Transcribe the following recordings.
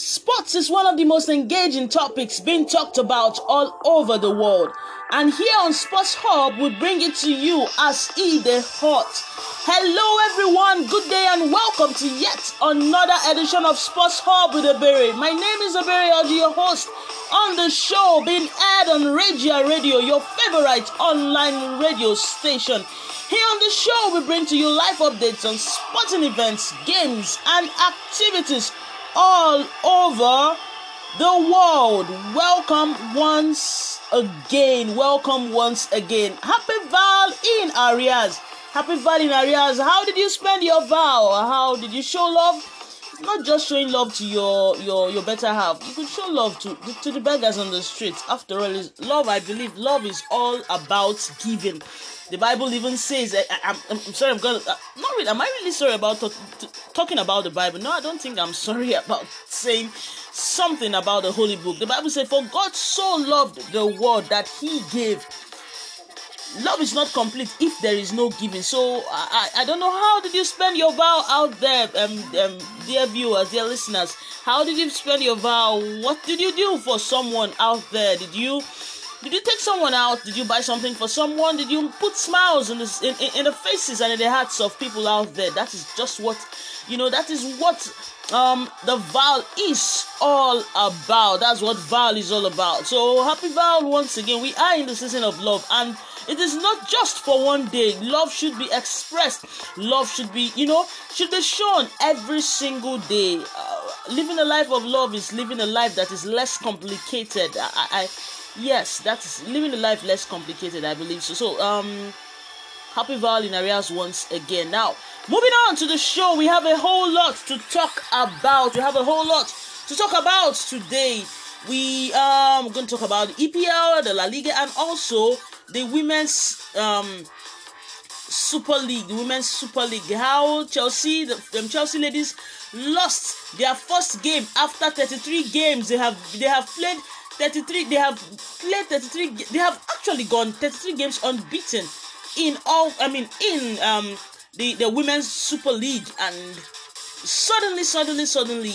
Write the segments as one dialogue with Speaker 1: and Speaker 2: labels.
Speaker 1: Sports is one of the most engaging topics being talked about all over the world. And here on Sports Hub, we bring it to you as E the Hot. Hello, everyone. Good day and welcome to yet another edition of Sports Hub with Abere. My name is Abere Oji, your host on the show, being aired on Regia Radio, your favorite online radio station. Here on the show, we bring to you live updates on sporting events, games, and activities all over the world. Welcome once again. Welcome once again. Happy Val in Arias. Happy Val in Arias. How did you spend your vow? How did you show love? Not just showing love to your your your better half. You could show love to to the beggars on the streets. After all, is love. I believe love is all about giving. The Bible even says, I, am sorry, I'm gonna, uh, not really, am I really sorry about talk, talking about the Bible? No, I don't think I'm sorry about saying something about the Holy Book. The Bible said, For God so loved the world that He gave. Love is not complete if there is no giving. So I, I, I don't know how did you spend your vow out there, um, um, dear viewers, dear listeners. How did you spend your vow? What did you do for someone out there? Did you did you take someone out? Did you buy something for someone? Did you put smiles in the, in, in the faces and in the hearts of people out there? That is just what, you know, that is what um the Val is all about. That's what Val is all about. So happy Val once again. We are in the season of love and it is not just for one day. Love should be expressed. Love should be, you know, should be shown every single day. Uh, living a life of love is living a life that is less complicated. I, I yes that's living the life less complicated i believe so. So um happy val in areas once again. Now moving on to the show we have a whole lot to talk about. We have a whole lot to talk about today. We um we're going to talk about the epl the la liga and also the women's um super league the women's super league. How chelsea the um, chelsea ladies lost their first game after 33 games. They have they have played 33 they have played 33 they have actually gone 33 games unbeaten in all i mean in um the the women's super league. And suddenly suddenly suddenly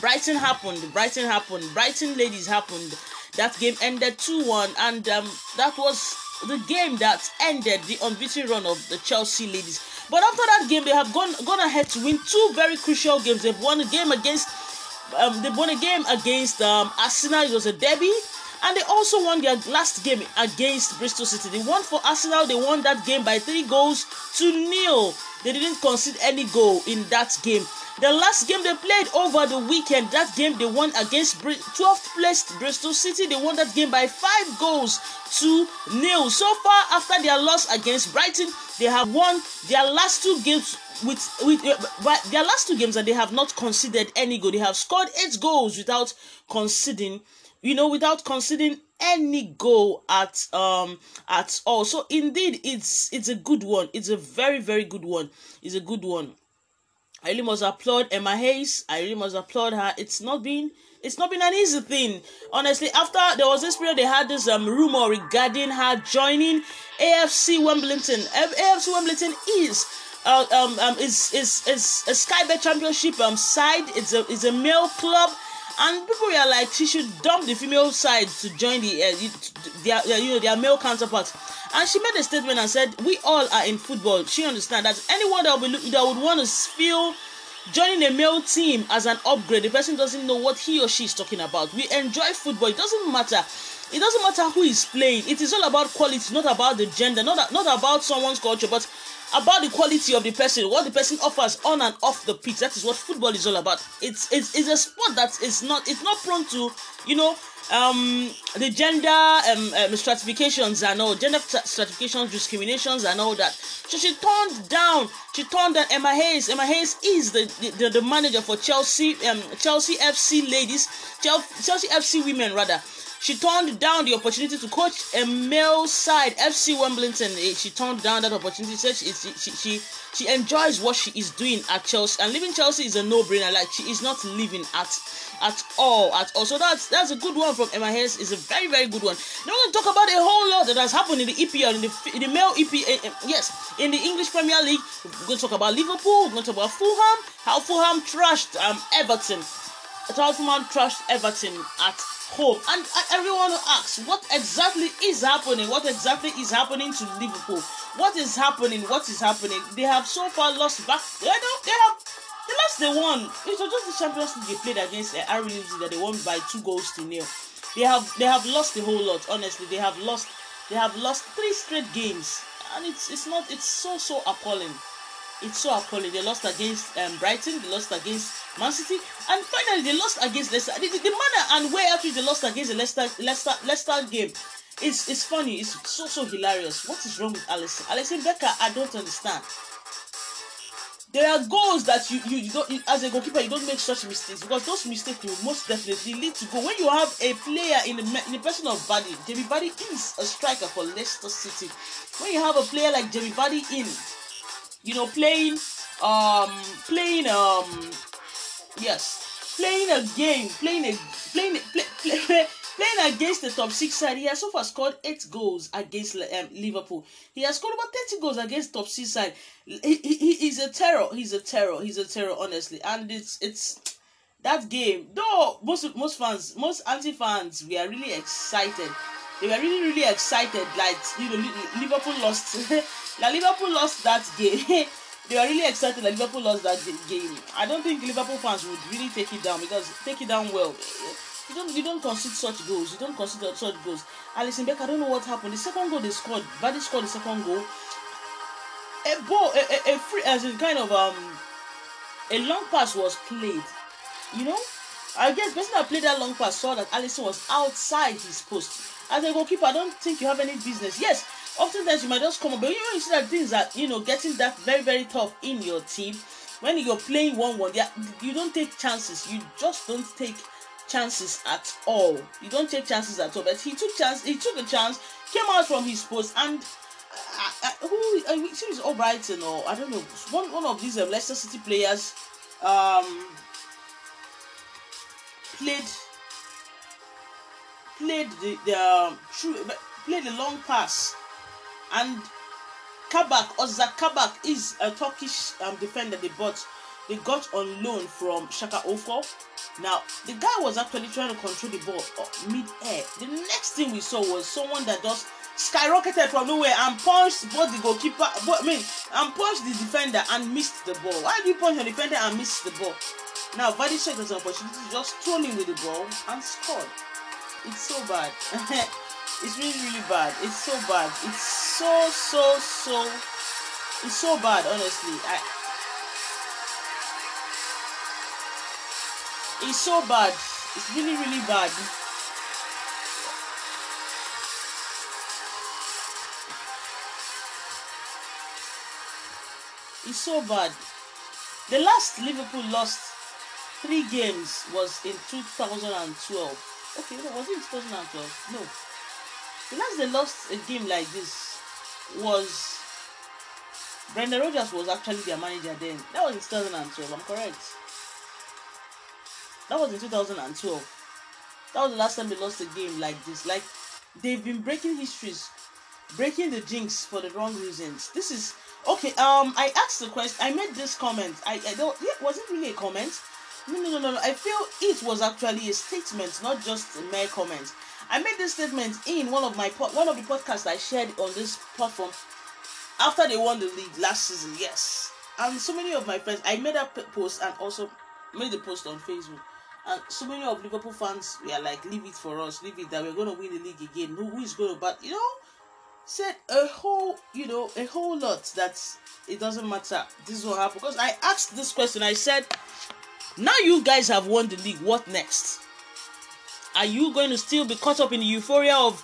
Speaker 1: brighton happened brighton happened brighton ladies happened. That game ended 2-1 and um that was the game that ended the unbeaten run of the chelsea ladies. But after that game they have gone gone ahead to win two very crucial games. They've won a game against um, they won a game against um, Arsenal. It was a derby. And they also won their last game against Bristol City. They won for Arsenal. They won that game by three goals to nil. They didn't concede any goal in that game. The last game they played over the weekend, that game they won against 12th placed Bristol City. They won that game by five goals to nil. So far, after their loss against Brighton, they have won their last two games with with uh, their last two games and they have not conceded any goal. They have scored eight goals without conceding, you know, without conceding any goal at um at all. So indeed, it's it's a good one. It's a very very good one. It's a good one. I really must applaud Emma Hayes. I really must applaud her. It's not been it's not been an easy thing. Honestly, after there was this period, they had this um rumor regarding her joining AFC Wimbledon. AFC Wimbledon is uh, um, um, is is is a Sky Bet Championship um side. It's a it's a male club, and people were like she should dump the female side to join the uh, their you know their male counterparts. And she made a statement and said, "We all are in football." She understand that anyone that would that would want to feel joining a male team as an upgrade, the person doesn't know what he or she is talking about. We enjoy football. It doesn't matter. It doesn't matter who is playing. It is all about quality, not about the gender, not not about someone's culture, but about the quality of the person, what the person offers on and off the pitch. That is what football is all about. It's it's, it's a sport that is not it's not prone to you know um the gender um, um stratifications and all gender stratifications discriminations and all that so she turned down she turned down emma hayes emma hayes is the the, the manager for chelsea um chelsea fc ladies chelsea fc women rather she turned down the opportunity to coach a male side, FC Wimbledon. Eh, she turned down that opportunity. Said she, she, she, she enjoys what she is doing at Chelsea. And leaving Chelsea is a no-brainer. Like she is not leaving at at all, at all. So that's that's a good one from Emma Hayes. Is a very very good one. Now we're going to talk about a whole lot that has happened in the EPL, in the in the male EPL. Uh, eh, yes, in the English Premier League. We're going to talk about Liverpool. We're going to talk about Fulham. How Fulham trashed um, Everton Tottenham trashed Everton at home, and everyone asks, what exactly is happening? What exactly is happening to Liverpool? What is happening? What is happening? They have so far lost back. They know they have. The last they won, it was just the Champions League they played against uh, RB Leipzig that they won by two goals to nil. They have they have lost a whole lot. Honestly, they have lost they have lost three straight games, and it's it's not it's so so appalling. It's so appalling. They lost against um, Brighton. They lost against Man City, and finally they lost against Leicester. The, the, the manner and way actually they lost against the Leicester Leicester Leicester game, it's it's funny. It's so so hilarious. What is wrong with Alisson? Alisson Becker, I don't understand. There are goals that you you, you don't you, as a goalkeeper you don't make such mistakes because those mistakes will most definitely lead to goal. When you have a player in the in the person of Vardy, Jamie Vardy is a striker for Leicester City. When you have a player like Jamie Vardy in, you know playing um playing um yes playing a game playing a playing play, play, Playing against the top six side, he has so far scored eight goals against um, Liverpool. He has scored about 30 goals against top six side. He, he, he's a terror. He's a terror. He's a terror, honestly. And it's it's that game. Though most most fans, most anti fans, we are really excited. They were really really excited. Like you know, Liverpool lost. like Liverpool lost that game. they were really excited that Liverpool lost that game. I don't think Liverpool fans would really take it down because take it down well. You don't you don't concede such goals. You don't concede such goals. alison beck I don't know what happened. The second goal they scored, Vardy scored the second goal. A ball, a, a, a free, as in kind of um, a long pass was played. You know, I guess the person that played that long pass saw that Alisson was outside his post. As a goalkeeper, I don't think you have any business. Yes, oftentimes you might just come up, but you know you see that things that you know getting that very very tough in your team. When you're playing one one, you don't take chances. You just don't take chances at all. You don't take chances at all. But he took chance. He took a chance, came out from his post, and uh, uh, who uh, it seems Albrighton or I don't know one one of these uh, Leicester City players um, played played the, the um, true played the long pass and Kabak Ozan Kabak is a Turkish um, defender they bought they got on loan from Schalke 04 now, the guy was actually trying to control the ball mid-air. The next thing we saw was someone that just skyrocketed from nowhere and punched both the goalkeeper, but I mean, and punched the defender and missed the ball. Why do you punch your defender and miss the ball? Now, Vardy checked his opportunity just him with the ball and scored. It's so bad. it's really, really bad. It's so bad. It's so, so, so. It's so bad, honestly. I, It's so bad. It's really, really bad. It's so bad. The last Liverpool lost three games was in 2012. Okay, no, was it 2012? No. The last they lost a game like this was Brendan Rodgers was actually their manager then. That was in 2012, I'm correct. That was in 2012. That was the last time they lost a game like this. Like they've been breaking histories, breaking the jinx for the wrong reasons. This is okay. Um, I asked the question. I made this comment. I, I don't. It really a comment? No, no, no, no. I feel it was actually a statement, not just a mere comment. I made this statement in one of my one of the podcasts I shared on this platform after they won the league last season. Yes, and so many of my friends. I made a post and also made the post on Facebook and so many of Liverpool fans were like, leave it for us, leave it that we're going to win the league again. Who, is going to, but you know, said a whole, you know, a whole lot that it doesn't matter. This is what happened. Because I asked this question, I said, now you guys have won the league, what next? Are you going to still be caught up in the euphoria of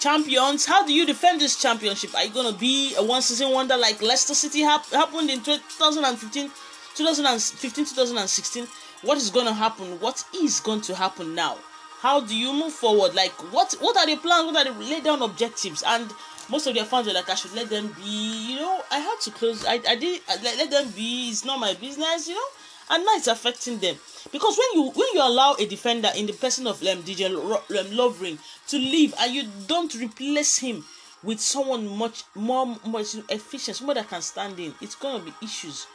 Speaker 1: champions? How do you defend this championship? Are you going to be a one season wonder like Leicester City hap- happened in 2015, 2015, 2016? what is going to happen? What is going to happen now? How do you move forward? Like what what are the plans? What are the lay down objectives? And most of their fans were like i should let them be you know? I had to close i, I did I let, let them be. It's not my business you know and now it's affecting them because when you when you allow a defender in the person of um, DJ um, Lovren to leave and you don't replace him with someone much more much efficient, someone that can stand in, it's gonna be issues.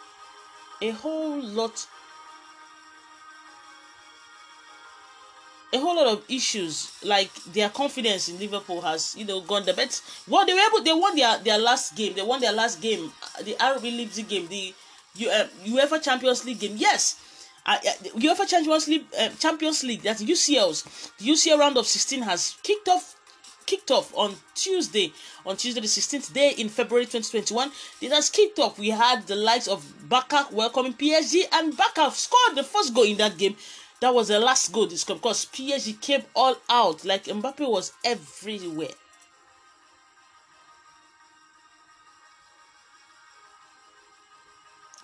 Speaker 1: A whole lot a whole lot of issues. Like their confidence in Liverpool has, you know, gone the bet. Well, they were able. They won their their last game. They won their last game, the RB Leipzig game, the U, uh, UEFA Champions League game. Yes, uh, UEFA Champions League, uh, Champions League. That's UCL's. The UCL round of sixteen has kicked off kicked off on Tuesday, on Tuesday the 16th day in February 2021. It has kicked off. We had the likes of Barca welcoming PSG, and Barca scored the first goal in that game. That was the last goal this because PSG came all out. Like Mbappe was everywhere.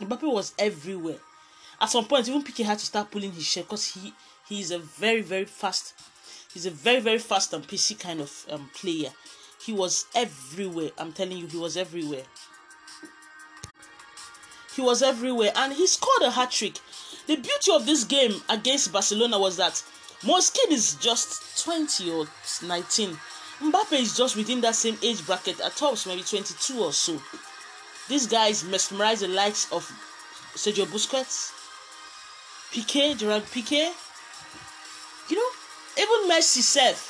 Speaker 1: Mbappe was everywhere. At some point, even Piqué had to start pulling his shirt because he he is a very very fast he's a very very fast and PC kind of um, player. He was everywhere. I'm telling you, he was everywhere. He was everywhere, and he scored a hat trick. The beauty of this game against Barcelona was that Moise Kean is just 20 or 19. Mbappe is just within that same age bracket at tops, maybe 22 or so. These guys mesmerize the likes of Sergio Busquets, Piqué, Gerard Piqué. You know, even Messi self.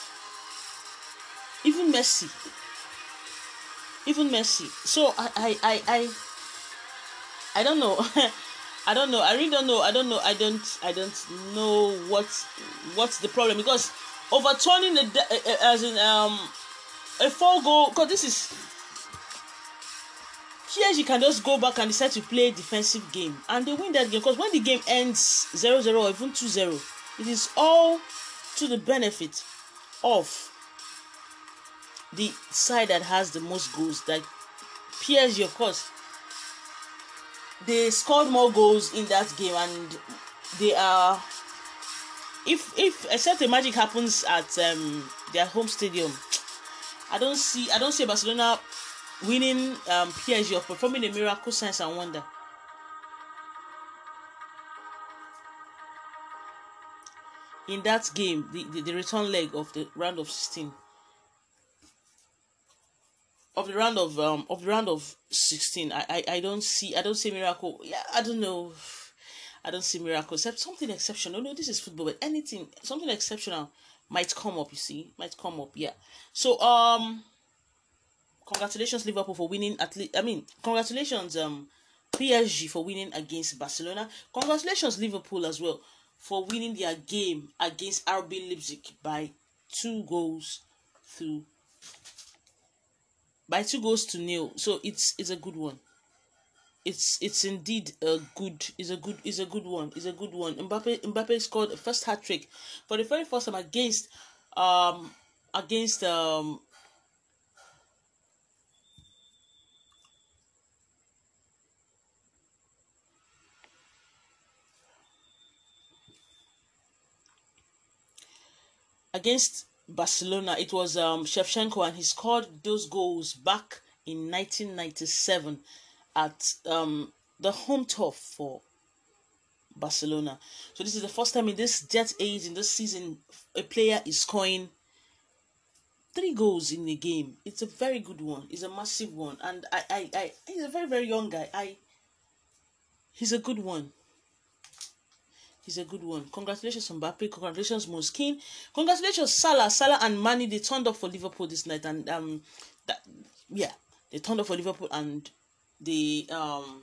Speaker 1: Even Messi. Even Messi. So I I I I, I don't know. I don't know. I really don't know. I don't know. I don't. I don't know what what's the problem because overturning the uh, as in um a four goal because this is PSG can just go back and decide to play defensive game and they win that game because when the game ends 0-0 or even 2-0 it is all to the benefit of the side that has the most goals. That PSG, of course, they scored more goals in that game, and they are. If if except the magic happens at um, their home stadium, I don't see I don't see Barcelona winning um, PSG or performing a miracle, signs and wonder. in that game, the, the, the return leg of the round of 16 of the round of um of the round of 16 I, I i don't see i don't see miracle. Yeah i don't know. I don't see miracle except something exceptional. No, no this is football but anything something exceptional might come up you see might come up yeah. So um congratulations liverpool for winning at least i mean congratulations um psg for winning against barcelona congratulations liverpool as well for winning their game against RB Leipzig by two goals to by two goals to nil. So it's it's a good one. It's it's indeed a good is a good is a good one. Is a good one. Mbappe Mbappe scored the first hat trick for the very first time against um against um against Barcelona, it was um, Shevchenko, and he scored those goals back in 1997 at um, the home turf for Barcelona. So this is the first time in this jet age in this season a player is scoring three goals in a game. It's a very good one. It's a massive one, and I, I, I he's a very very young guy. I, he's a good one. He's a good one. Congratulations, Mbappe. Congratulations, Moise Kean. Congratulations, Salah. Salah and Mane, they turned up for Liverpool this night. And, um, that, yeah, they turned up for Liverpool and they, um,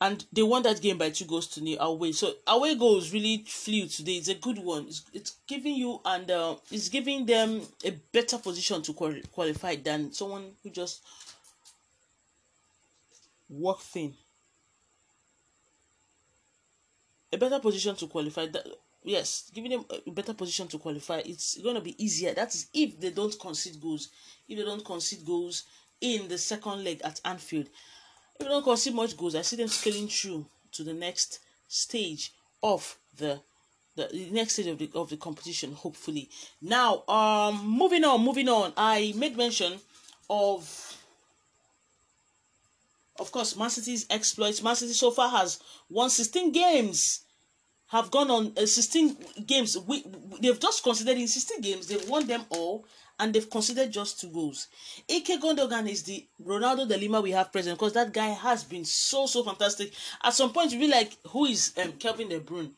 Speaker 1: and they won that game by two goals to nil away. So away goals really flew today. It's a good one. It's, it's giving you and uh, it's giving them a better position to qualify than someone who just walked in a better position to qualify. That, yes, giving them a better position to qualify, it's going to be easier. That is if they don't concede goals. If they don't concede goals in the second leg at Anfield, if they don't concede much goals, I see them scaling through to the next stage of the the, the next stage of the of the competition. Hopefully, now um moving on, moving on. I made mention of of course, Man City's exploits. Man City so far has won 16 games have gone on uh, 16 games. We, they've just considered in 16 games, they've won them all, and they've considered just two goals. Ike Gundogan is the Ronaldo de Lima we have present because that guy has been so so fantastic. At some point, you be like, who is um, Kelvin De Bruyne?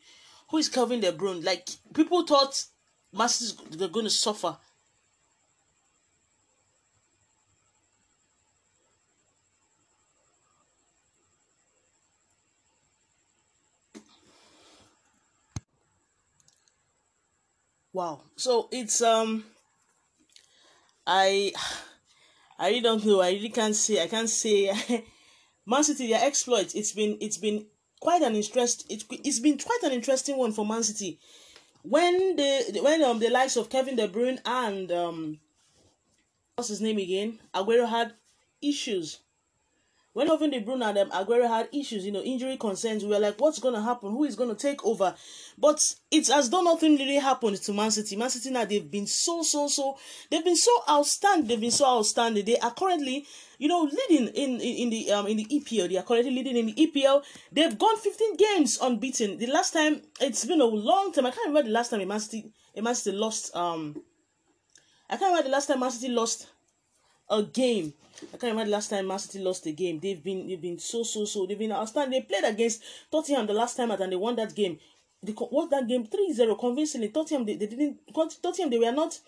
Speaker 1: Who is Kelvin De Bruyne? Like people thought Masters they're going to suffer. Wow. So it's um I I really don't know. I really can't say. I can't say. Man City, their exploit. It's been it's been quite an interest. It, it's been quite an interesting one for Man City. When the when um the likes of Kevin De Bruyne and um what's his name again Aguero had issues when Kevin De Bruyne and um, Aguero had issues, you know, injury concerns, we were like, what's going to happen? Who is going to take over? But it's as though nothing really happened to Man City. Man City now, they've been so, so, so, they've been so outstanding. They've been so outstanding. They are currently, you know, leading in, in, in the um in the EPL. They are currently leading in the EPL. They've gone 15 games unbeaten. The last time, it's been a long time. I can't remember the last time Man City, Man City lost, um, I can't remember the last time Man City lost a game I can't remember the last time Man City lost a game. They've been they've been so so so they've been outstanding. They played against Tottenham the last time and they won that game. They won that game 3-0 convincingly. Tottenham they, they didn't Tottenham they were not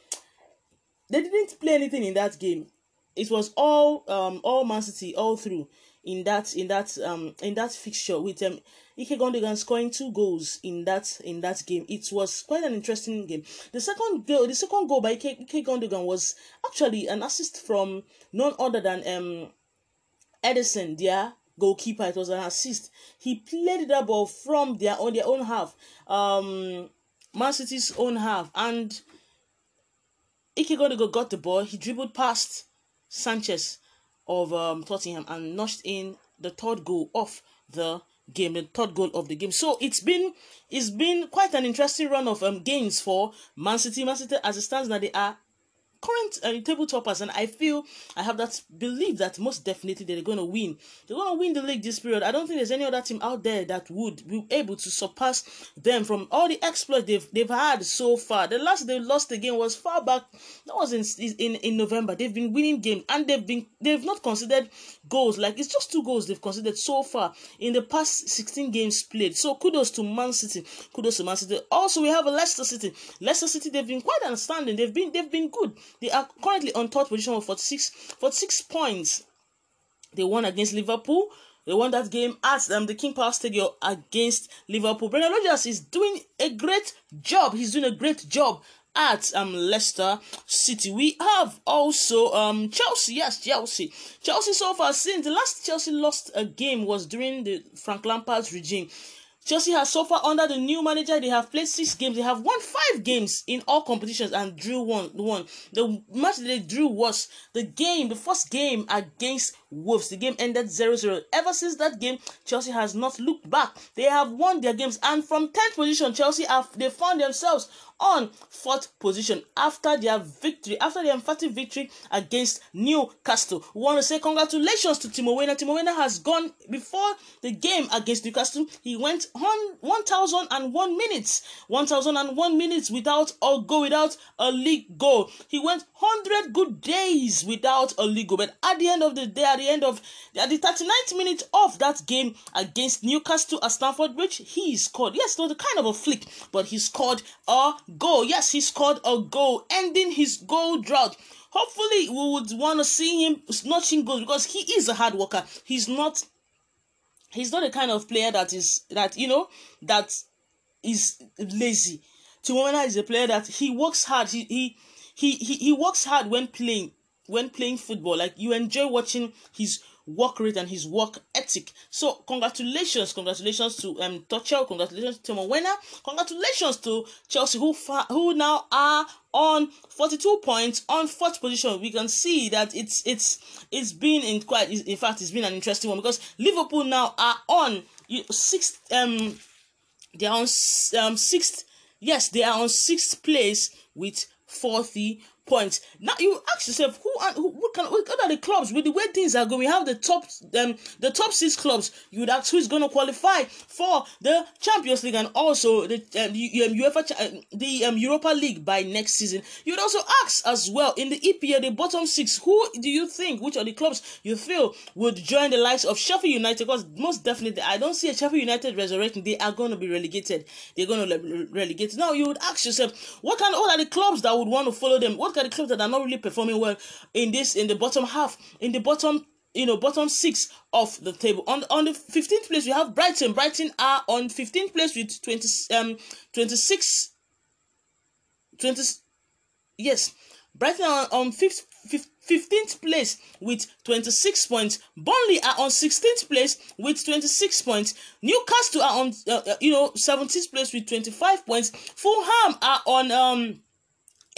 Speaker 1: they didn't play anything in that game. It was all um all Man City all through in that in that um in that fixture with um Ike Gundogan scoring two goals in that in that game. It was quite an interesting game. The second goal, the second goal by Ike, Ike Gundogan was actually an assist from none other than um Ederson, their goalkeeper. It was an assist. He played that ball from their on their own half, um, Man City's own half, and Ike Gundogan got the ball. He dribbled past Sanchez of um, Tottenham and notched in the third goal of the game, the third goal of the game. So it's been it's been quite an interesting run of um games for Man City. Man City, as it stands now, they are current uh, table toppers, and I feel I have that belief that most definitely they're going to win. They're going to win the league this period. I don't think there's any other team out there that would be able to surpass them from all the exploits they've they've had so far. The last they lost game was far back. That was in in in November. They've been winning games and they've been they've not considered goals. Like it's just two goals they've considered so far in the past 16 games played. So kudos to Man City. Kudos to Man City. Also, we have a Leicester City. Leicester City, they've been quite outstanding. They've been they've been good. They are currently on third position with 46, 46 points. They won against Liverpool. They won that game at um, the King Power Stadium against Liverpool. Brendan Rodgers is doing a great job. He's doing a great job at um Leicester City. We have also um Chelsea. Yes, Chelsea. Chelsea so far since the last Chelsea lost a game was during the Frank Lampard's regime. Chelsea has so far under the new manager. They have played six games. They have won five games in all competitions and drew one. One. The match they drew was the game, the first game against Wolves. The game ended 0-0. Ever since that game, Chelsea has not looked back. They have won their games, and from 10th position, Chelsea have they found themselves on fourth position after their victory, after their emphatic victory against Newcastle. We want to say congratulations to Timo Werner. Timo Werner has gone before the game against Newcastle. He went on 1,001 minutes, 1,001 minutes without a goal, without a league goal. He went 100 good days without a league goal. But at the end of the day, at the end of at the 39th minute of that game against Newcastle at Stamford Bridge, he scored. Yes, was a kind of a flick, but he scored a goal. Yes, he scored a goal, ending his goal drought. Hopefully, we would want to see him snatching goals because he is a hard worker. He's not. He's not the kind of player that is that you know that is lazy. Timomena is a player that he works hard. He he he he, he works hard when playing when playing football. Like you enjoy watching his work rate and his work ethic. So congratulations, congratulations to um Tuchel, congratulations to Timo Werner, congratulations to Chelsea who fa- who now are on 42 points on fourth position. We can see that it's it's it's been in quite in fact it's been an interesting one because Liverpool now are on sixth um they are on um sixth yes they are on sixth place with 40 points. Now you ask yourself, who are who, who can what are the clubs with the way things are going? We have the top um the top six clubs. You would ask who is going to qualify for the Champions League and also the um, UEFA uh, the um, Europa League by next season. You would also ask as well in the EPL the bottom six. Who do you think which are the clubs you feel would join the likes of Sheffield United? Because most definitely I don't see a Sheffield United resurrecting. They are going to be relegated. They're going to be relegated. Now you would ask yourself, what kind what are the clubs that would want to follow them? What kind of clubs that are not really performing well in this in the bottom half in the bottom you know bottom six of the table on on the 15th place we have brighton brighton are on 15th place with 20 um 26 20 yes brighton are on 5th 15th place with 26 points. Burnley are on 16th place with 26 points. Newcastle are on, uh, uh you know, 17th place with 25 points. Fulham are on um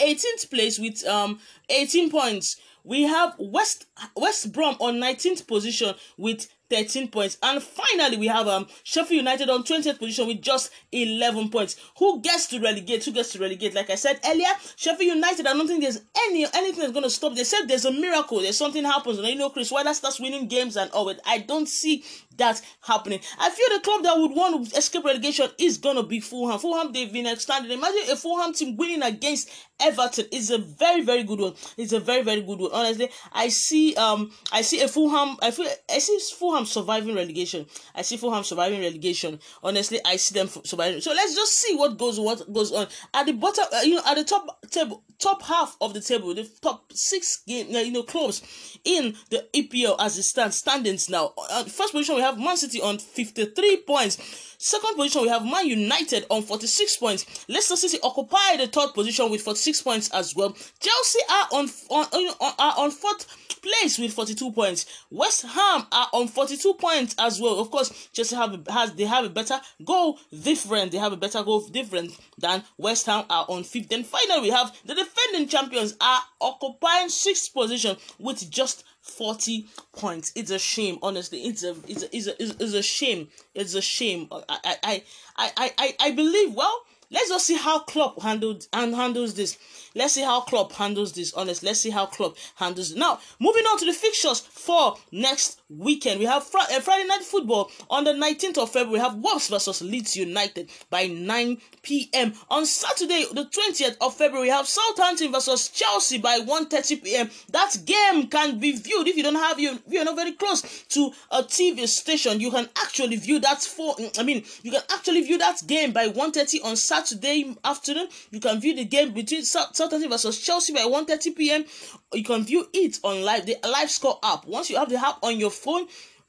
Speaker 1: 18th place with um 18 points. We have West West Brom on 19th position with 13 points. And finally, we have um Sheffield United on 20th position with just 11 points. Who gets to relegate? Who gets to relegate? Like I said earlier, Sheffield United, I don't think there's any anything that's going to stop. They said there's a miracle. There's something happens. And you know, Chris Wilder starts winning games and all, but I don't see that happening. I feel the club that would want to escape relegation is gonna be Fulham. Fulham, they've been extended. Imagine a Fulham team winning against Everton. It's a very, very good one. It's a very, very good one. Honestly, I see um I see a Fulham I feel I see Fulham surviving relegation. I see Fulham surviving relegation. Honestly, I see them surviving. So let's just see what goes what goes on at the bottom. Uh, you know, at the top table, top half of the table, the top six game, you know, clubs in the EPL as it stands standings now. Uh, first position we have Man City on fifty three points. Second position, we have Man United on 46 points. Leicester City occupy the third position with 46 points as well. Chelsea are on, on, on, are on fourth place with 42 points. West Ham are on 42 points as well. Of course, Chelsea have has they have a better goal different. They have a better goal different than West Ham are on fifth. Then finally, we have the defending champions are occupying sixth position with just 40 points. It's a shame, honestly. It's a it's a, it's a, it's a shame. It's a shame. I I I I I believe well Let's just see how Klopp handled and handles this. Let's see how Klopp handles this. Honest, let's see how Klopp handles it. Now, moving on to the fixtures for next weekend. We have fr- uh, Friday night football on the 19th of February. We have Wolves versus Leeds United by 9 p.m. On Saturday, the 20th of February, we have Southampton versus Chelsea by 1:30 p.m. That game can be viewed if you don't have you you're not very close to a TV station. You can actually view that for I mean, you can actually view that game by 1:30 on Saturday afternoon. You can view the game between Southampton versus Chelsea by 1:30 p.m. You can view it on live the live score app. Once you have the app on your phone,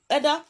Speaker 1: either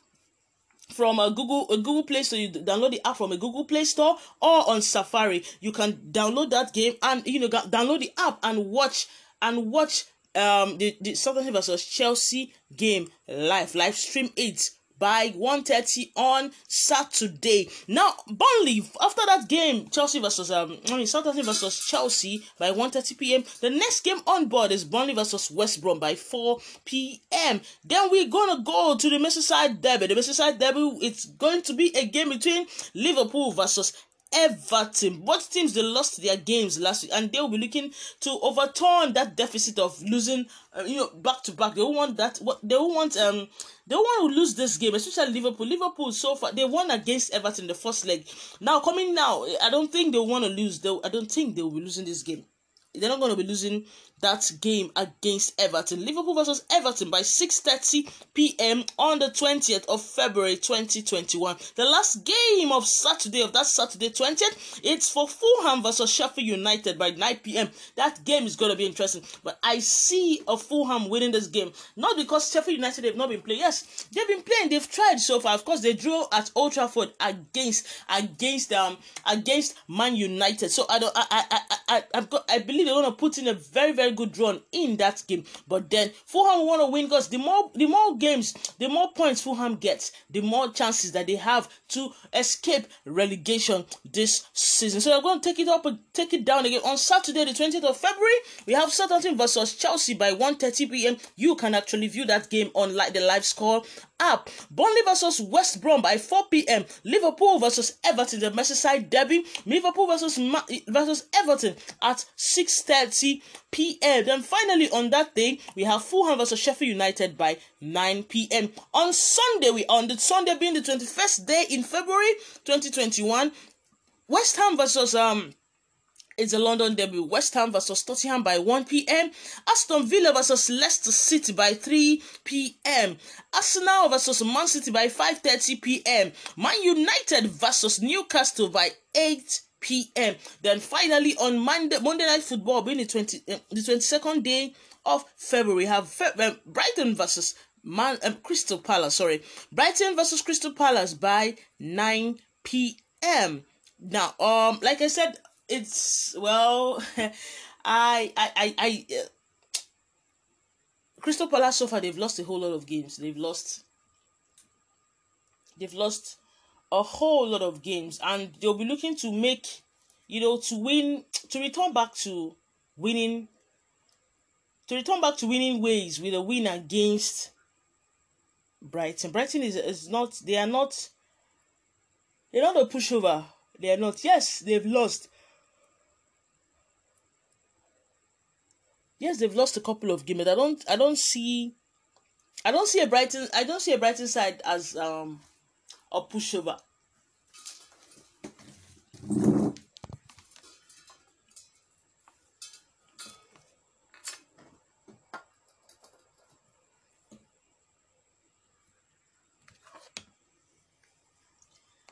Speaker 1: from a Google a Google Play Store, you download the app from a Google Play Store or on Safari. You can download that game and you know download the app and watch and watch um the, the Southampton versus Chelsea game live live stream it by 1.30 on Saturday. Now, Burnley, after that game, Chelsea versus um, I mean Southampton versus Chelsea by 1.30 p.m. The next game on board is Burnley versus West Brom by 4 p.m. Then we're gonna go to the Merseyside Derby. The Merseyside Derby, it's going to be a game between Liverpool versus Everton. Both teams they lost their games last week, and they will be looking to overturn that deficit of losing, uh, you know, back to back. They will want that. What they will want um they want to lose this game, especially Liverpool. Liverpool so far they won against Everton the first leg. Now coming now, I don't think they want to lose. They I don't think they will be losing this game they're not going to be losing that game against Everton. Liverpool versus Everton by 6:30 p.m. on the 20th of February 2021. The last game of Saturday of that Saturday 20th, it's for Fulham versus Sheffield United by 9 p.m. That game is going to be interesting, but I see a Fulham winning this game not because Sheffield United have not been playing. Yes, they've been playing. They've tried so far. Of course, they drew at Old Trafford against against um against Man United. So I don't I I I, I I've got I believe they're gonna put in a very, very very good run in that game. But then Fulham want to win because the more the more games, the more points Fulham gets, the more chances that they have to escape relegation this season. So they're going to take it up and take it down again on Saturday, the 20th of February. We have Southampton versus Chelsea by 1:30 p.m. You can actually view that game on like the live score app. Burnley versus West Brom by 4 p.m. Liverpool versus Everton, the Merseyside derby. Liverpool versus Ma- versus Everton at 6.30 p.m. Then finally on that day, we have Fulham versus Sheffield United by 9 p.m. On Sunday, we on the Sunday being the 21st day in February 2021, West Ham versus um it's a London debut. West Ham versus Tottenham by 1 p.m. Aston Villa versus Leicester City by 3 p.m. Arsenal versus Man City by 5:30 p.m. Man United versus Newcastle by 8 p.m. Then finally on Monday, Monday Night Football, being the 20 uh, the 22nd day of February, have Fe- uh, Brighton versus Man um, Crystal Palace. Sorry, Brighton versus Crystal Palace by 9 p.m. Now, um, like I said it's well, I I I, I uh, Crystal Palace so far they've lost a whole lot of games. They've lost. They've lost a whole lot of games, and they'll be looking to make, you know, to win, to return back to winning, to return back to winning ways with a win against Brighton. Brighton is is not. They are not. They're not a pushover. They are not. Yes, they've lost, yes, they've lost a couple of games. I don't I don't see I don't see a Brighton I don't see a Brighton side as um a pushover.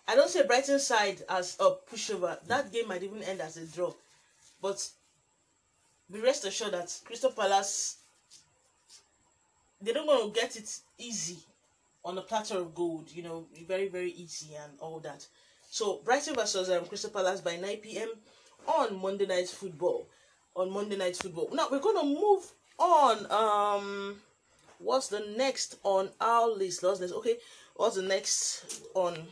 Speaker 1: I don't a Brighton side as a pushover. That game might even end as a draw. But be rest assured that Crystal Palace, they don't want to get it easy on a platter of gold, you know, very, very easy and all that. So, Brighton versus um, Crystal Palace by 9 p.m. on Monday Night Football. On Monday Night Football. Now, we're going to move on. Um, What's the next on our list? What's? Okay, what's the next on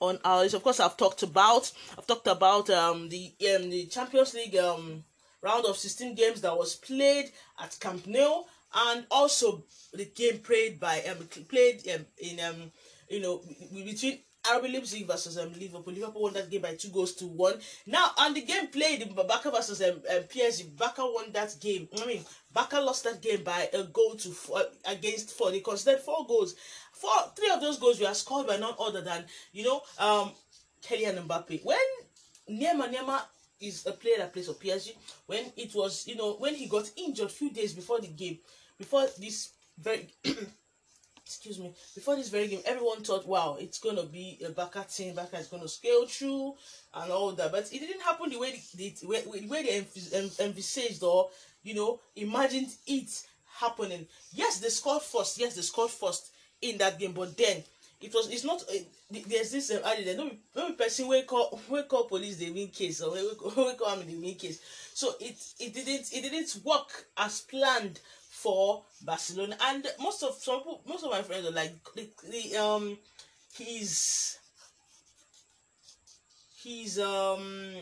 Speaker 1: on our list? Of course, I've talked about I've talked about um the um the Champions League um round of 16 games that was played at Camp Nou and also the game played by um played um, in um you know between RB Leipzig versus um, Liverpool. Liverpool won that game by two goals to one. Now, and the game played in Barca versus um, um, PSG. Barca won that game. I mean, Barca lost that game by a goal to four, against four. They considered four goals. Four, three of those goals were scored by none other than you know um Kylian Mbappe. When Neymar Neymar is a player that plays for PSG. When it was, you know, when he got injured a few days before the game, before this very, excuse me, before this very game, everyone thought, wow, it's gonna be a Barca team. Barca is gonna scale through and all that, but it didn't happen the way they, the way, the way they envisaged or you know imagined it happening. Yes, they scored first. Yes, they scored first in that game, but then it was it's not uh, there's this um, idea no be no be person wey call wey call police dey win case or wey call army dey win case so it it didn't it didn't work as planned for barcelona and most of some most of my friends are like the, the um his his um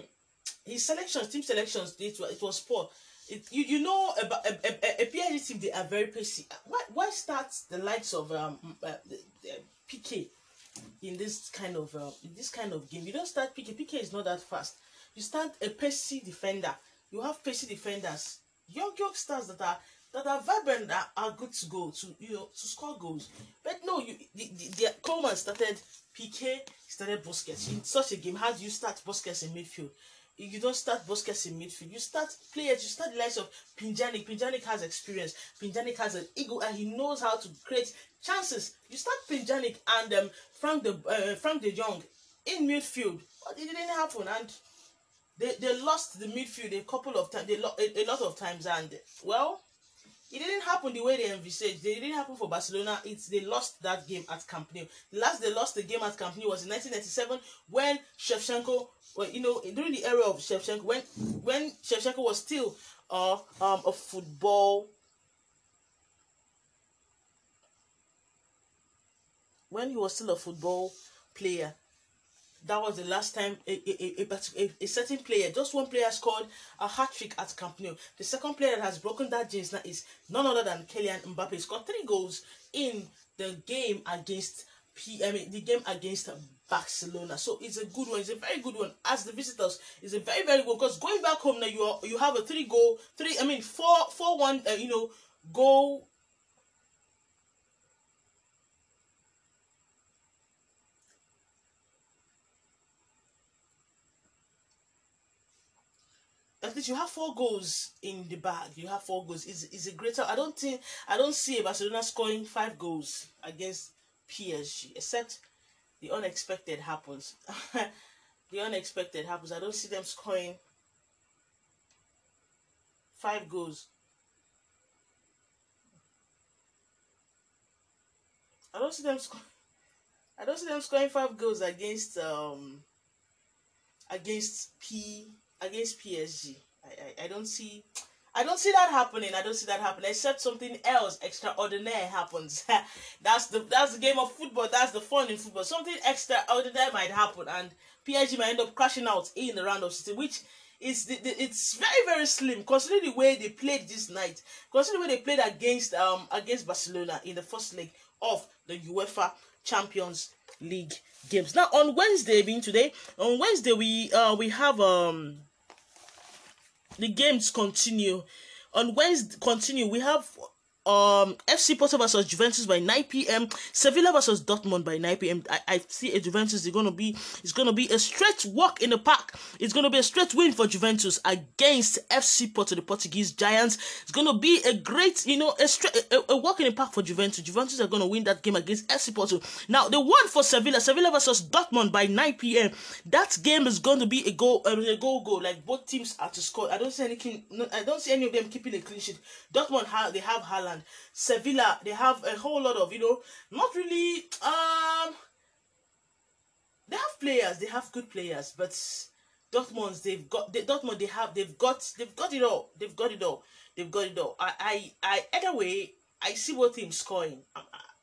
Speaker 1: his selections team selections it was it was poor it, you you know about a, a, a PSG team they are very pacey why why start the likes of um uh, the, the, Piqué in this kind of uh, in this kind of game. You don't start Piqué. Piqué is not that fast. You start a pacey defender. You have pacey defenders, young young stars that are that are vibrant that are good to go to you know to score goals. But no, you the, the, the Koeman started Piqué started Busquets in such a game. How do you start Busquets in midfield? you don't start Busquets in midfield. You start players. You start the likes of Pjanic. Pjanic has experience. Pjanic has an ego, and he knows how to create chances. You start Pjanic and um, Frank the uh, Frank de Jong in midfield, but it didn't happen, and they, they lost the midfield a couple of times. They lo- a, a lot of times, and well, it didn't happen the way they envisaged. It didn't happen for Barcelona. It's they lost that game at Camp Nou. The last they lost the game at Camp Nou was in 1997 when Shevchenko, well, you know, during the era of Shevchenko, when when Shevchenko was still uh, um, a football. When he was still a football player, that was the last time a, a, a, a, a certain player, just one player scored a hat trick at Camp Nou. The second player that has broken that jinx now is none other than Kylian Mbappe. He scored three goals in the game against P. I mean the game against Barcelona. So it's a good one. It's a very good one. As the visitors, it's a very very good because going back home now you are, you have a three goal three. I mean four four one. Uh, you know goal. At least you have four goals in the bag. You have four goals. Is is a greater. I don't think I don't see Barcelona scoring five goals against PSG, except the unexpected happens. the unexpected happens. I don't see them scoring five goals. I don't see them score. I don't see them scoring five goals against um against P against PSG. I, I, I don't see I don't see that happening. I don't see that happening. Except something else extraordinary happens. that's the that's the game of football. That's the fun in football. Something extraordinary might happen, and PSG might end up crashing out in the round of 16, which is the, the, it's very very slim considering the way they played this night. Considering the way they played against um against Barcelona in the first leg of the UEFA Champions League games. Now on Wednesday, being today, on Wednesday we uh we have um the games continue. On Wednesday, continue. We have um FC Porto versus Juventus by 9 p.m. Sevilla versus Dortmund by 9 p.m. I, I see a Juventus is gonna be it's gonna be a straight walk in the park. It's gonna be a straight win for Juventus against FC Porto, the Portuguese giants. It's gonna be a great, you know, a straight a, a walk in the park for Juventus. Juventus are gonna win that game against FC Porto. Now the one for Sevilla, Sevilla versus Dortmund by 9 p.m. That game is going to be a goal, uh, a goal, goal. Like both teams are to score. I don't see anything. I don't see any of them keeping a clean sheet. Dortmund have they have Haaland. Sevilla, they have a whole lot of, you know, not really, um, they have players, they have good players, but Dortmund, they've got, they, Dortmund, they have, they've got, they've got it all, they've got it all, they've got it all. I, I, I either way, I see both teams scoring.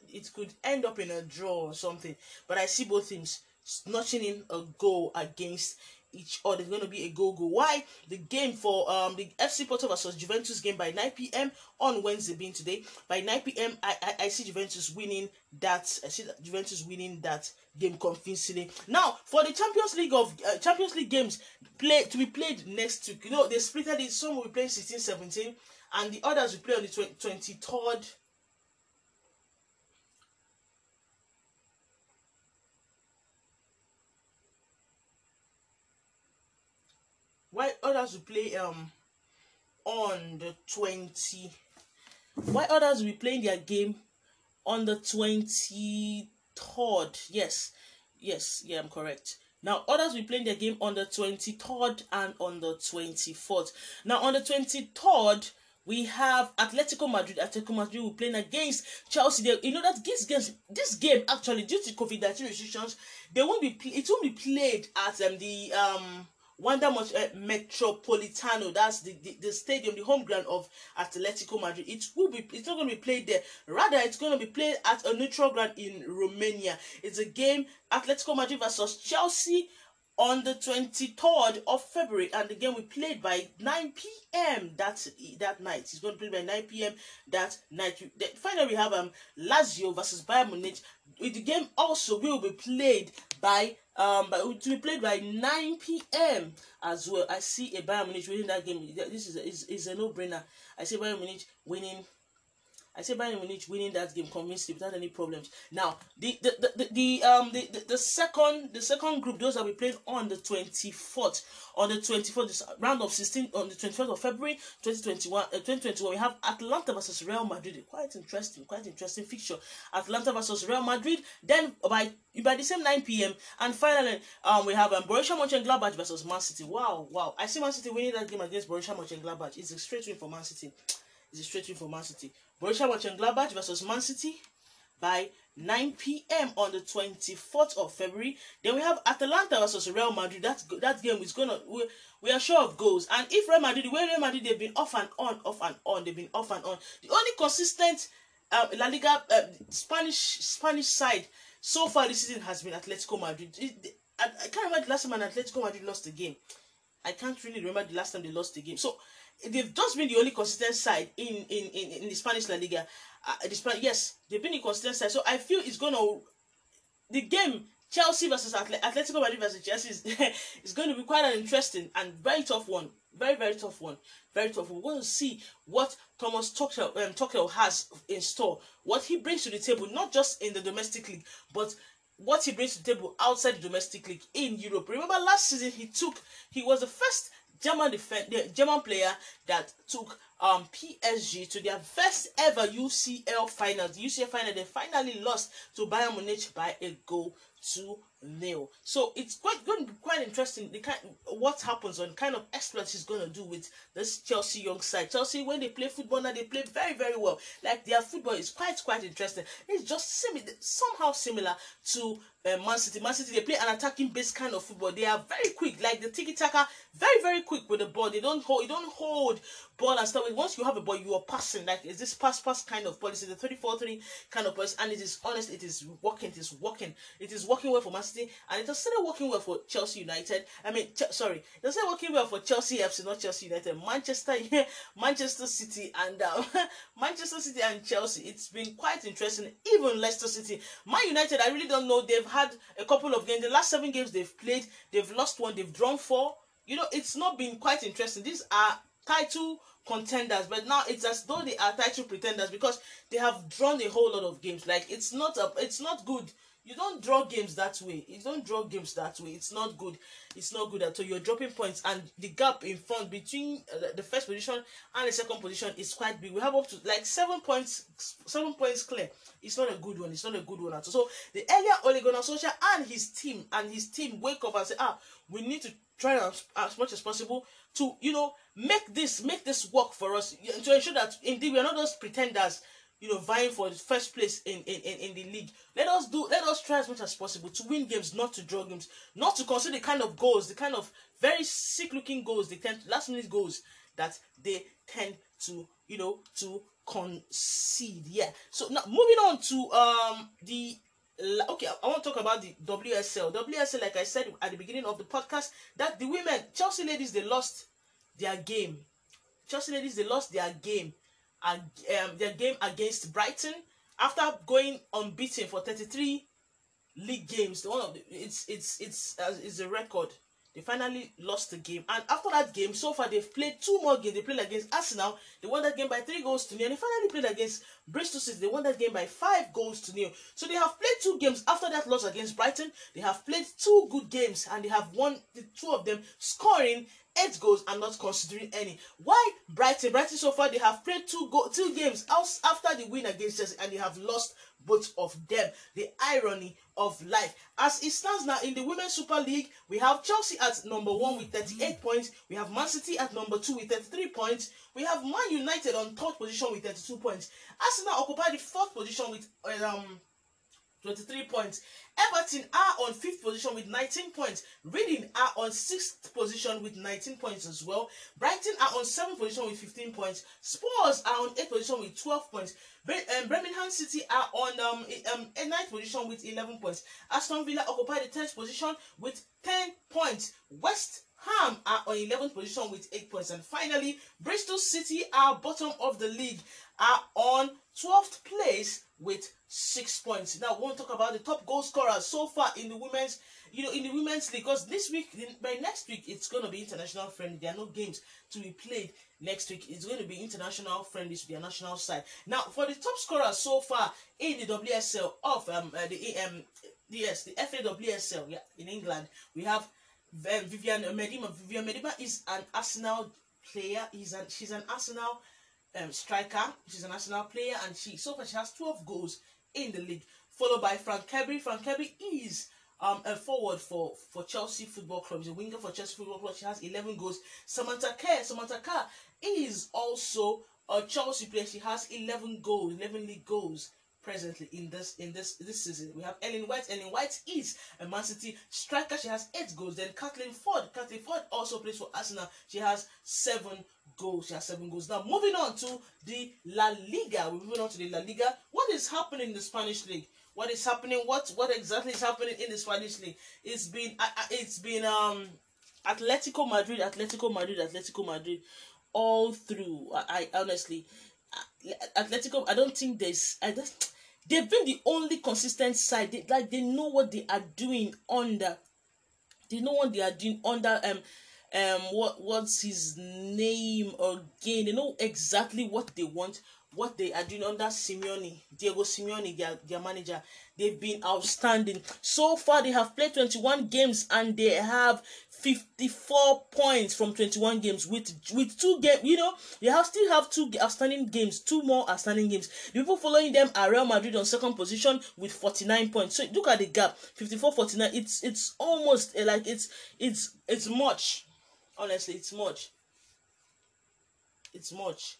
Speaker 1: It could end up in a draw or something, but I see both teams snatching in a goal against each other. It's going to be a go go. Why? The game for um the FC Porto versus Juventus game by 9 p.m. on Wednesday being today. By 9 p.m. I, I, I see Juventus winning that. I see that Juventus winning that game convincingly. Now for the Champions League of uh, Champions League games play to be played next week. You know they split it. Some will playing 16, 17, and the others will play on the 23rd. Why others will play um on the 20 why others will be playing their game on the 23rd yes yes yeah i'm correct now others will be playing their game on the 23rd and on the 24th now on the 23rd we have Atletico Madrid. Atletico Madrid will playing against Chelsea. You know that this game, this game actually due to COVID nineteen restrictions, they won't be. It won't be played at um, the um Wanda uh, Metropolitano, that's the, the, the stadium, the home ground of Atletico Madrid. It will be it's not going to be played there. Rather, it's going to be played at a neutral ground in Romania. It's a game Atletico Madrid versus Chelsea on the 23rd of February, and the game we played by 9 p.m. that that night. It's going to play by 9 p.m. that night. Finally, we have um Lazio versus Bayern Munich. The game also will be played by um, but to be played by 9 p.m. as well. I see a Bayern Munich winning that game. This is a, is, is a no-brainer. I see Bayern Munich winning I say Bayern Munich winning that game convincingly without any problems. Now, the the, the, the, the um the, the, the, second the second group those that we played on the 24th on the 24th round of 16 on the 24th of February 2021 uh, 2021 we have Atalanta versus Real Madrid. Quite interesting, quite interesting fixture. Atalanta versus Real Madrid. Then by by the same 9 p.m. and finally um we have um, Borussia Mönchengladbach versus Man City. Wow, wow! I see Man City winning that game against Borussia Mönchengladbach. It's a straight win for Man City. It's a straight win for Man City. Borussia Mönchengladbach versus Man City by 9 p.m. on the 24th of February. Then we have Atalanta versus Real Madrid. That that game is gonna we, we are sure of goals. And if Real Madrid, the way Real Madrid they've been off and on, off and on, they've been off and on. The only consistent uh, La Liga uh, Spanish Spanish side so far this season has been Atletico Madrid. It, I, I can't remember the last time an Atletico Madrid lost a game. I can't really remember the last time they lost a game. So they've just been the only consistent side in in in, in the Spanish La Liga. Uh, the yes, they've been the consistent side. So I feel it's gonna the game Chelsea versus Atle- Atletico Madrid versus Chelsea is going to be quite an interesting and very tough one. Very, very tough one. Very tough. We're going to see what Thomas Tuchel, um, Tuchel has in store, what he brings to the table, not just in the domestic league, but what he brings to the table outside the domestic league in Europe. Remember last season he took, he was the first German defend, the German player that took um PSG to their first ever UCL final. The UCL final they finally lost to Bayern Munich by a goal to nil. So it's quite going to be quite interesting the kind what happens on kind of exploits he's going to do with this Chelsea young side. Chelsea when they play football now they play very very well. Like their football is quite quite interesting. It's just similar somehow similar to uh, Man City. Man City they play an attacking based kind of football. They are very quick, like the tiki taka, very very quick with the ball. They don't hold, you don't hold ball and stuff. Once you have a ball, you are passing. Like is this pass pass kind of policy, the 34-3 kind of policy, and it is honest, it is working. It is working. It is working well for Man City, and it has started working well for Chelsea United. I mean, Ch- sorry, it has started working well for Chelsea FC, not Chelsea United. Manchester, Manchester City, and um, Manchester City and Chelsea. It's been quite interesting. Even Leicester City, Man United. I really don't know. They've had a couple of games. The last seven games they've played, they've lost one. They've drawn four. You know, it's not been quite interesting. These are title contenders, but now it's as though they are title pretenders because they have drawn a whole lot of games. Like it's not a, it's not good. You don't draw games that way. You don't draw games that way. It's not good. It's not good at all. You're dropping points, and the gap in front between uh, the first position and the second position is quite big. We have up to like seven points, seven points clear. It's not a good one. It's not a good one at all. So the earlier Ole Solskjaer and his team and his team wake up and say, ah, we need to try as, as much as possible to you know make this make this work for us to ensure that indeed we are not just pretenders you know vying for the first place in, in in the league. Let us do let us try as much as possible to win games not to draw games not to consider the kind of goals the kind of very sick looking goals they tend last minute goals that they tend to you know to concede. Yeah. So now moving on to um the okay i want to talk about the wsl wsl like i said at the beginning of the podcast that the women chelsea ladies they lost their game. Chelsea ladies they lost their game um, their game against brighton. After going unbeaten for 33 league games the one of the, it's it's it's uh, it's a record they finally lost the game. And after that game so far they've played two more games. They played against arsenal. They won that game by three goals to nil. And they finally played against bristol city. They won that game by five goals to nil. So they have played two games after that loss against brighton. They have played two good games and they have won the two of them scoring eight goals and not considering any. Why Brighton? Brighton so far they have played two go two games after the win against Chelsea and they have lost both of them. The irony of life. As it stands now in the Women's Super League, we have Chelsea at number one with 38 points. We have Man City at number two with 33 points. We have Man United on third position with 32 points. Arsenal occupy the fourth position with um 23 points. Everton are on fifth position with 19 points. Reading are on sixth position with 19 points as well. Brighton are on seventh position with 15 points. Spurs are on eighth position with 12 points. Um, Birmingham City are on um, um ninth position with 11 points. Aston Villa occupy the 10th position with 10 points. West Ham are on 11th position with 8 points. And finally, Bristol City are bottom of the league, are on 12th place with 6 points. Now, we want to talk about the top goal scorers so far in the women's, you know, in the women's league. Because this week, by next week, it's going to be international friendly. There are no games to be played next week. It's going to be international friendly to their national side. Now, for the top scorers so far in the WSL of um uh, the um yes the FAWSL yeah in England, we have um, Vivianne Miedema. Vivianne Miedema is an Arsenal player. He's an she's an Arsenal um, striker. She's a national player, and she so far she has 12 goals in the league. Followed by Fran Kirby. Fran Kirby is um, a forward for, for Chelsea Football Club. He's a winger for Chelsea Football Club. She has 11 goals. Samantha Kerr. Samantha Kerr is also a Chelsea player. She has 11 goals, 11 league goals presently in this in this this season. We have Ellen White. Ellen White is a Man City striker. She has eight goals. Then Kathleen Foord. Kathleen Foord also plays for Arsenal. She has seven goals. She has seven goals. Now moving on to the La Liga. We're moving on to the La Liga. What is happening in the Spanish league? What is happening? What what exactly is happening in the Spanish league? It's been uh, it's been um Atletico Madrid, Atletico Madrid, Atletico Madrid, all through. I, I honestly, Atletico. I don't think there's. I just they've been the only consistent side. They, like they know what they are doing under. They know what they are doing under um um what what's his name again. They know exactly what they want, what they are doing under Simeone, Diego Simeone, their, their manager. They've been outstanding. So far, they have played 21 games and they have 54 points from 21 games with with two game you know they have still have two outstanding games two more outstanding games. The people following them are real madrid on second position with 49 points. So look at the gap 54 49 it's it's almost uh, like it's it's it's much. Honestly it's much. It's much.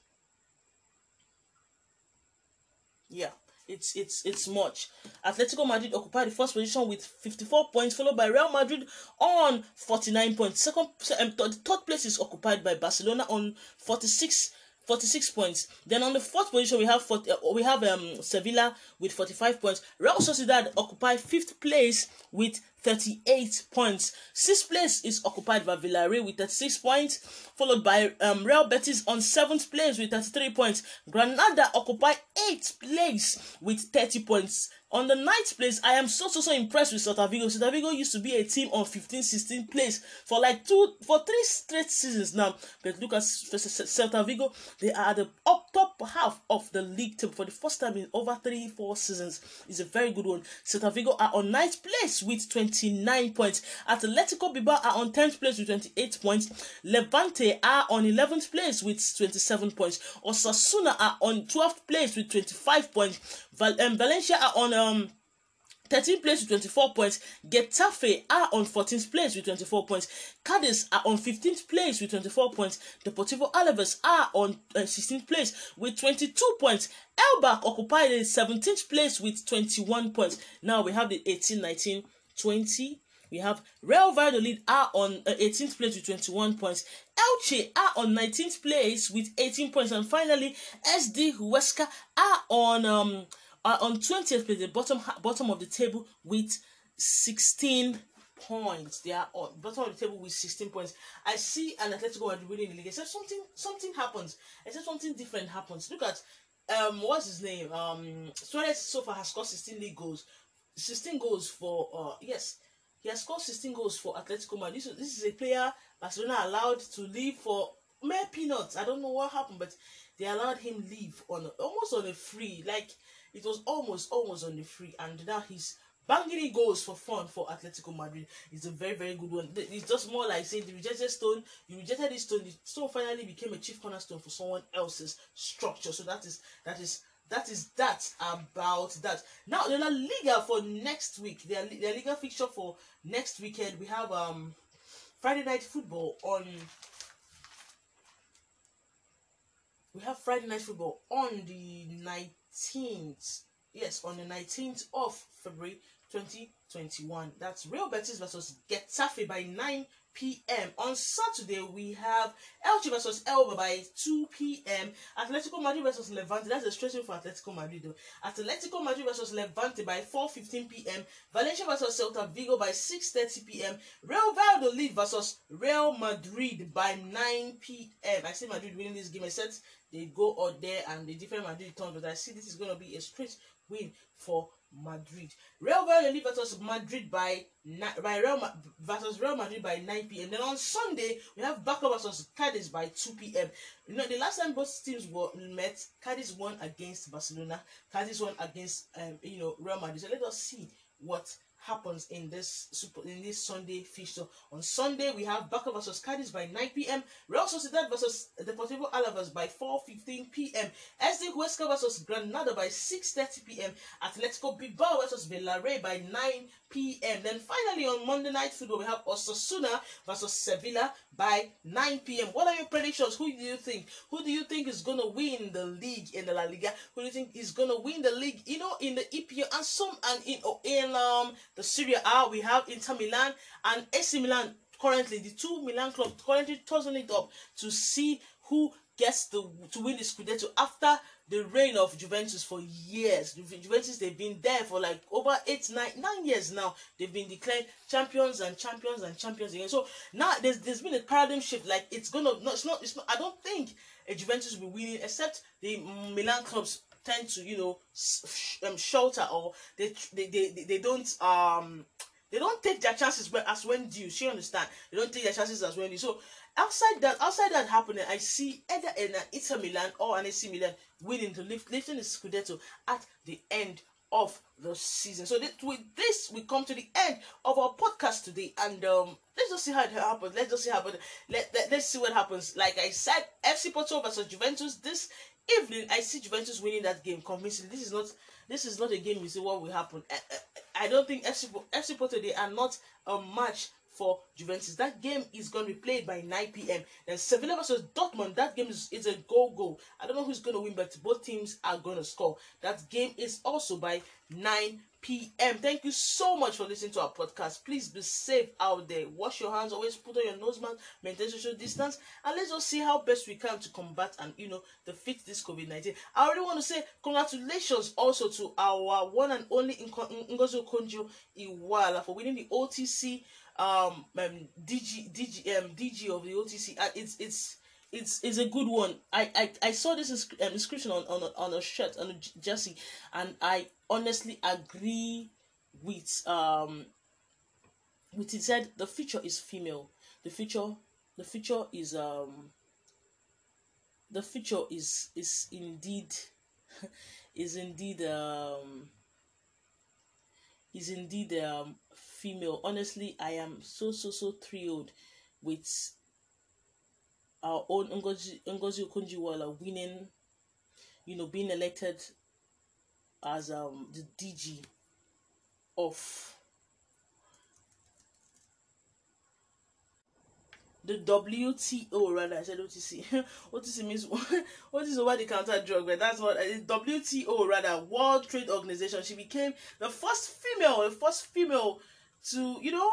Speaker 1: Yeah it's it's it's much. Atletico Madrid occupy the first position with 54 points, followed by Real Madrid on 49 points. Second, um, th- third place is occupied by Barcelona on 46 46 points. Then on the fourth position we have 40, uh, we have um Sevilla with 45 points. Real Sociedad occupy fifth place with 38 points. Sixth place is occupied by Villarreal with 36 points, followed by um, Real Betis on seventh place with 33 points. Granada occupy eighth place with 30 points. On the ninth place, I am so so so impressed with Celta Vigo. Vigo used to be a team on 15, 16 place for like two for three straight seasons now. But look at Celta Vigo, they are the up top half of the league table for the first time in over three, four seasons. It's a very good one. Celta Vigo are on ninth place with 29 points. Atletico Bilbao are on 10th place with 28 points. Levante are on 11th place with 27 points. Osasuna are on 12th place with 25 points. Val- um, Valencia are on um 13th place with 24 points. Getafe are on 14th place with 24 points. Cadiz are on 15th place with 24 points. Deportivo Alaves are on uh, 16th place with 22 points. Elbach occupied the 17th place with 21 points. Now we have the 18, 19, 20. We have Real Valladolid are on uh, 18th place with 21 points. Elche are on 19th place with 18 points. And finally, SD Huesca are on um are on 20th place, the bottom bottom of the table with 16 points. They are on bottom of the table with 16 points. I see an Atletico Madrid winning the league. Except something something happens. Except something different happens. Look at um what's his name? Um Suarez so far has scored 16 league goals. 16 goals for uh yes. He has scored 16 goals for Atletico Madrid. This, this is a player Barcelona allowed to leave for mere peanuts. I don't know what happened, but they allowed him leave on almost on a free. Like it was almost almost on the free, and now he's banging goals for fun for Atletico Madrid. It's a very very good one. It's just more like saying the rejected stone. You rejected this stone. The stone finally became a chief cornerstone for someone else's structure. So that is that is that is that about that. Now the La Liga for next week. The La Liga fixture for next weekend. We have um Friday night football on. We have Friday night football on the 19th. Yes, on the 19th of February 2021. That's Real Betis versus Getafe by 9 p.m. On Saturday, we have Elche versus Elba by 2 p.m. Atletico Madrid versus Levante. That's a straight for Atletico Madrid, though. Atletico Madrid versus Levante by 4:15 p.m. Valencia versus Celta Vigo by 6:30 p.m. Real Valladolid versus Real Madrid by 9 p.m. I see Madrid winning this game, except they go out there and the different Madrid turn, but I see this is going to be a straight win for Madrid. Real Valladolid versus Madrid by by Real Ma- versus Real Madrid by 9 p.m. Then on Sunday we have Barca versus Cadiz by 2 p.m. You know the last time both teams were met, Cadiz won against Barcelona, Cadiz won against um you know Real Madrid. So let us see what happens in this super in this Sunday fixture. On Sunday, we have Barca versus Cadiz by 9 p.m. Real Sociedad versus Deportivo Alaves by 4:15 p.m. SD Huesca versus Granada by 6:30 p.m. Atletico Bilbao versus Villarreal by 9 p.m. Then finally on Monday night football, we have Osasuna versus Sevilla by 9 p.m. What are your predictions? Who do you think? Who do you think is gonna win the league in the La Liga? Who do you think is gonna win the league? You know, in the EPL and some and in in um the Serie A, we have Inter Milan and AC Milan. Currently, the two Milan clubs currently tossing it up to see who gets the to win the Scudetto after the reign of Juventus for years. Juventus they've been there for like over eight, nine, nine years now. They've been declared champions and champions and champions again. So now there's there's been a paradigm shift. Like it's gonna no, it's not it's not. I don't think a Juventus will be winning except the Milan clubs tend to you know sh- um, shelter or they, they they they don't um they don't take their chances as when due. She understand? They don't take their chances as when due. So outside that, outside that happening, I see either an Inter Milan or an AC Milan winning to lift lifting the Scudetto at the end of the season. So with this, we come to the end of our podcast today, and um, let's just see how it happens. Let's just see how it. Let, let let's see what happens. Like I said, FC Porto versus Juventus this evening. I see Juventus winning that game convincingly. This is not this is not a game. You see what will happen. I, I, I don't think FC FC Porto they are not a match for Juventus. That game is going to be played by 9 p.m. Then Sevilla versus Dortmund. That game is, is a goal goal. I don't know who's going to win, but both teams are going to score. That game is also by 9 p.m. Thank you so much for listening to our podcast. Please be safe out there. Wash your hands. Always put on your nose mask. Maintain social distance. And let's just see how best we can to combat and you know defeat this COVID-19. I already want to say congratulations also to our one and only Ngozi Konjo Iwala for winning the OTC um, um DG DG um DG of the OTC. Uh, it's it's it's it's a good one. I I, I saw this um, inscription on, on on a shirt on a jersey, and I honestly agree with um with it said the future is female. The future the future is um the future is is indeed is indeed um is indeed um female. Honestly, I am so so so thrilled with our own Ngozi Ngozi Okonjo-Iweala winning, you know, being elected as um the DG of the WTO rather I said OTC. OTC means what is over the counter drug, but that's what uh, WTO rather World Trade Organization. She became the first female, the first female to you know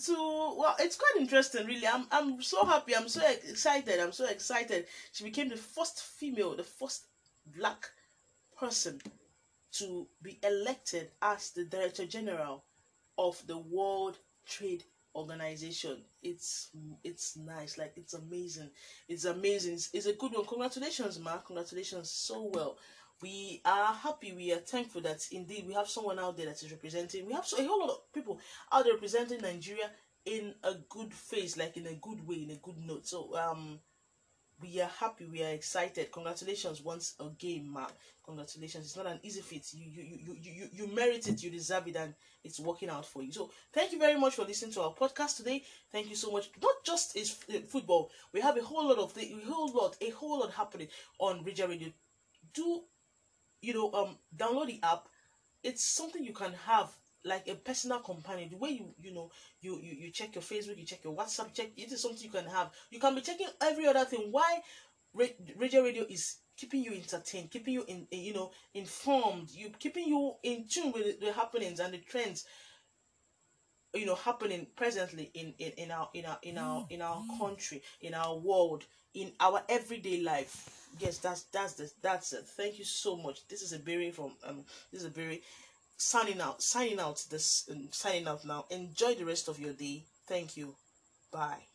Speaker 1: to well it's quite interesting really. I'm i'm so happy. I'm so excited. I'm so excited. She became the first female the first black person to be elected as the director general of the world trade organization. It's it's nice. Like it's amazing. It's amazing. It's, it's a good one. Congratulations mark congratulations so well we are happy we are thankful that indeed we have someone out there that is representing. We have a whole lot of people out there representing nigeria in a good face like in a good way in a good note. So um we are happy we are excited. Congratulations once again ma. Congratulations. It's not an easy feat. You you, you you you merit it you deserve it and it's working out for you. So thank you very much for listening to our podcast today. Thank you so much. Not just is football. We have a whole lot of the a whole lot a whole lot happening on Ridger Radio. Do you know um download the app. It's something you can have like a personal companion. The way you you know you you, you check your facebook you check your whatsapp check it is something you can have. You can be checking every other thing. Why radio radio is keeping you entertained keeping you in you know informed you keeping you in tune with the happenings and the trends you know happening presently in in, in our in our in our in our country in our world in our everyday life. Yes that's that's the that's it. Thank you so much. This is a berry from um this is a berry signing out signing out this um, signing out now. Enjoy the rest of your day. Thank you. Bye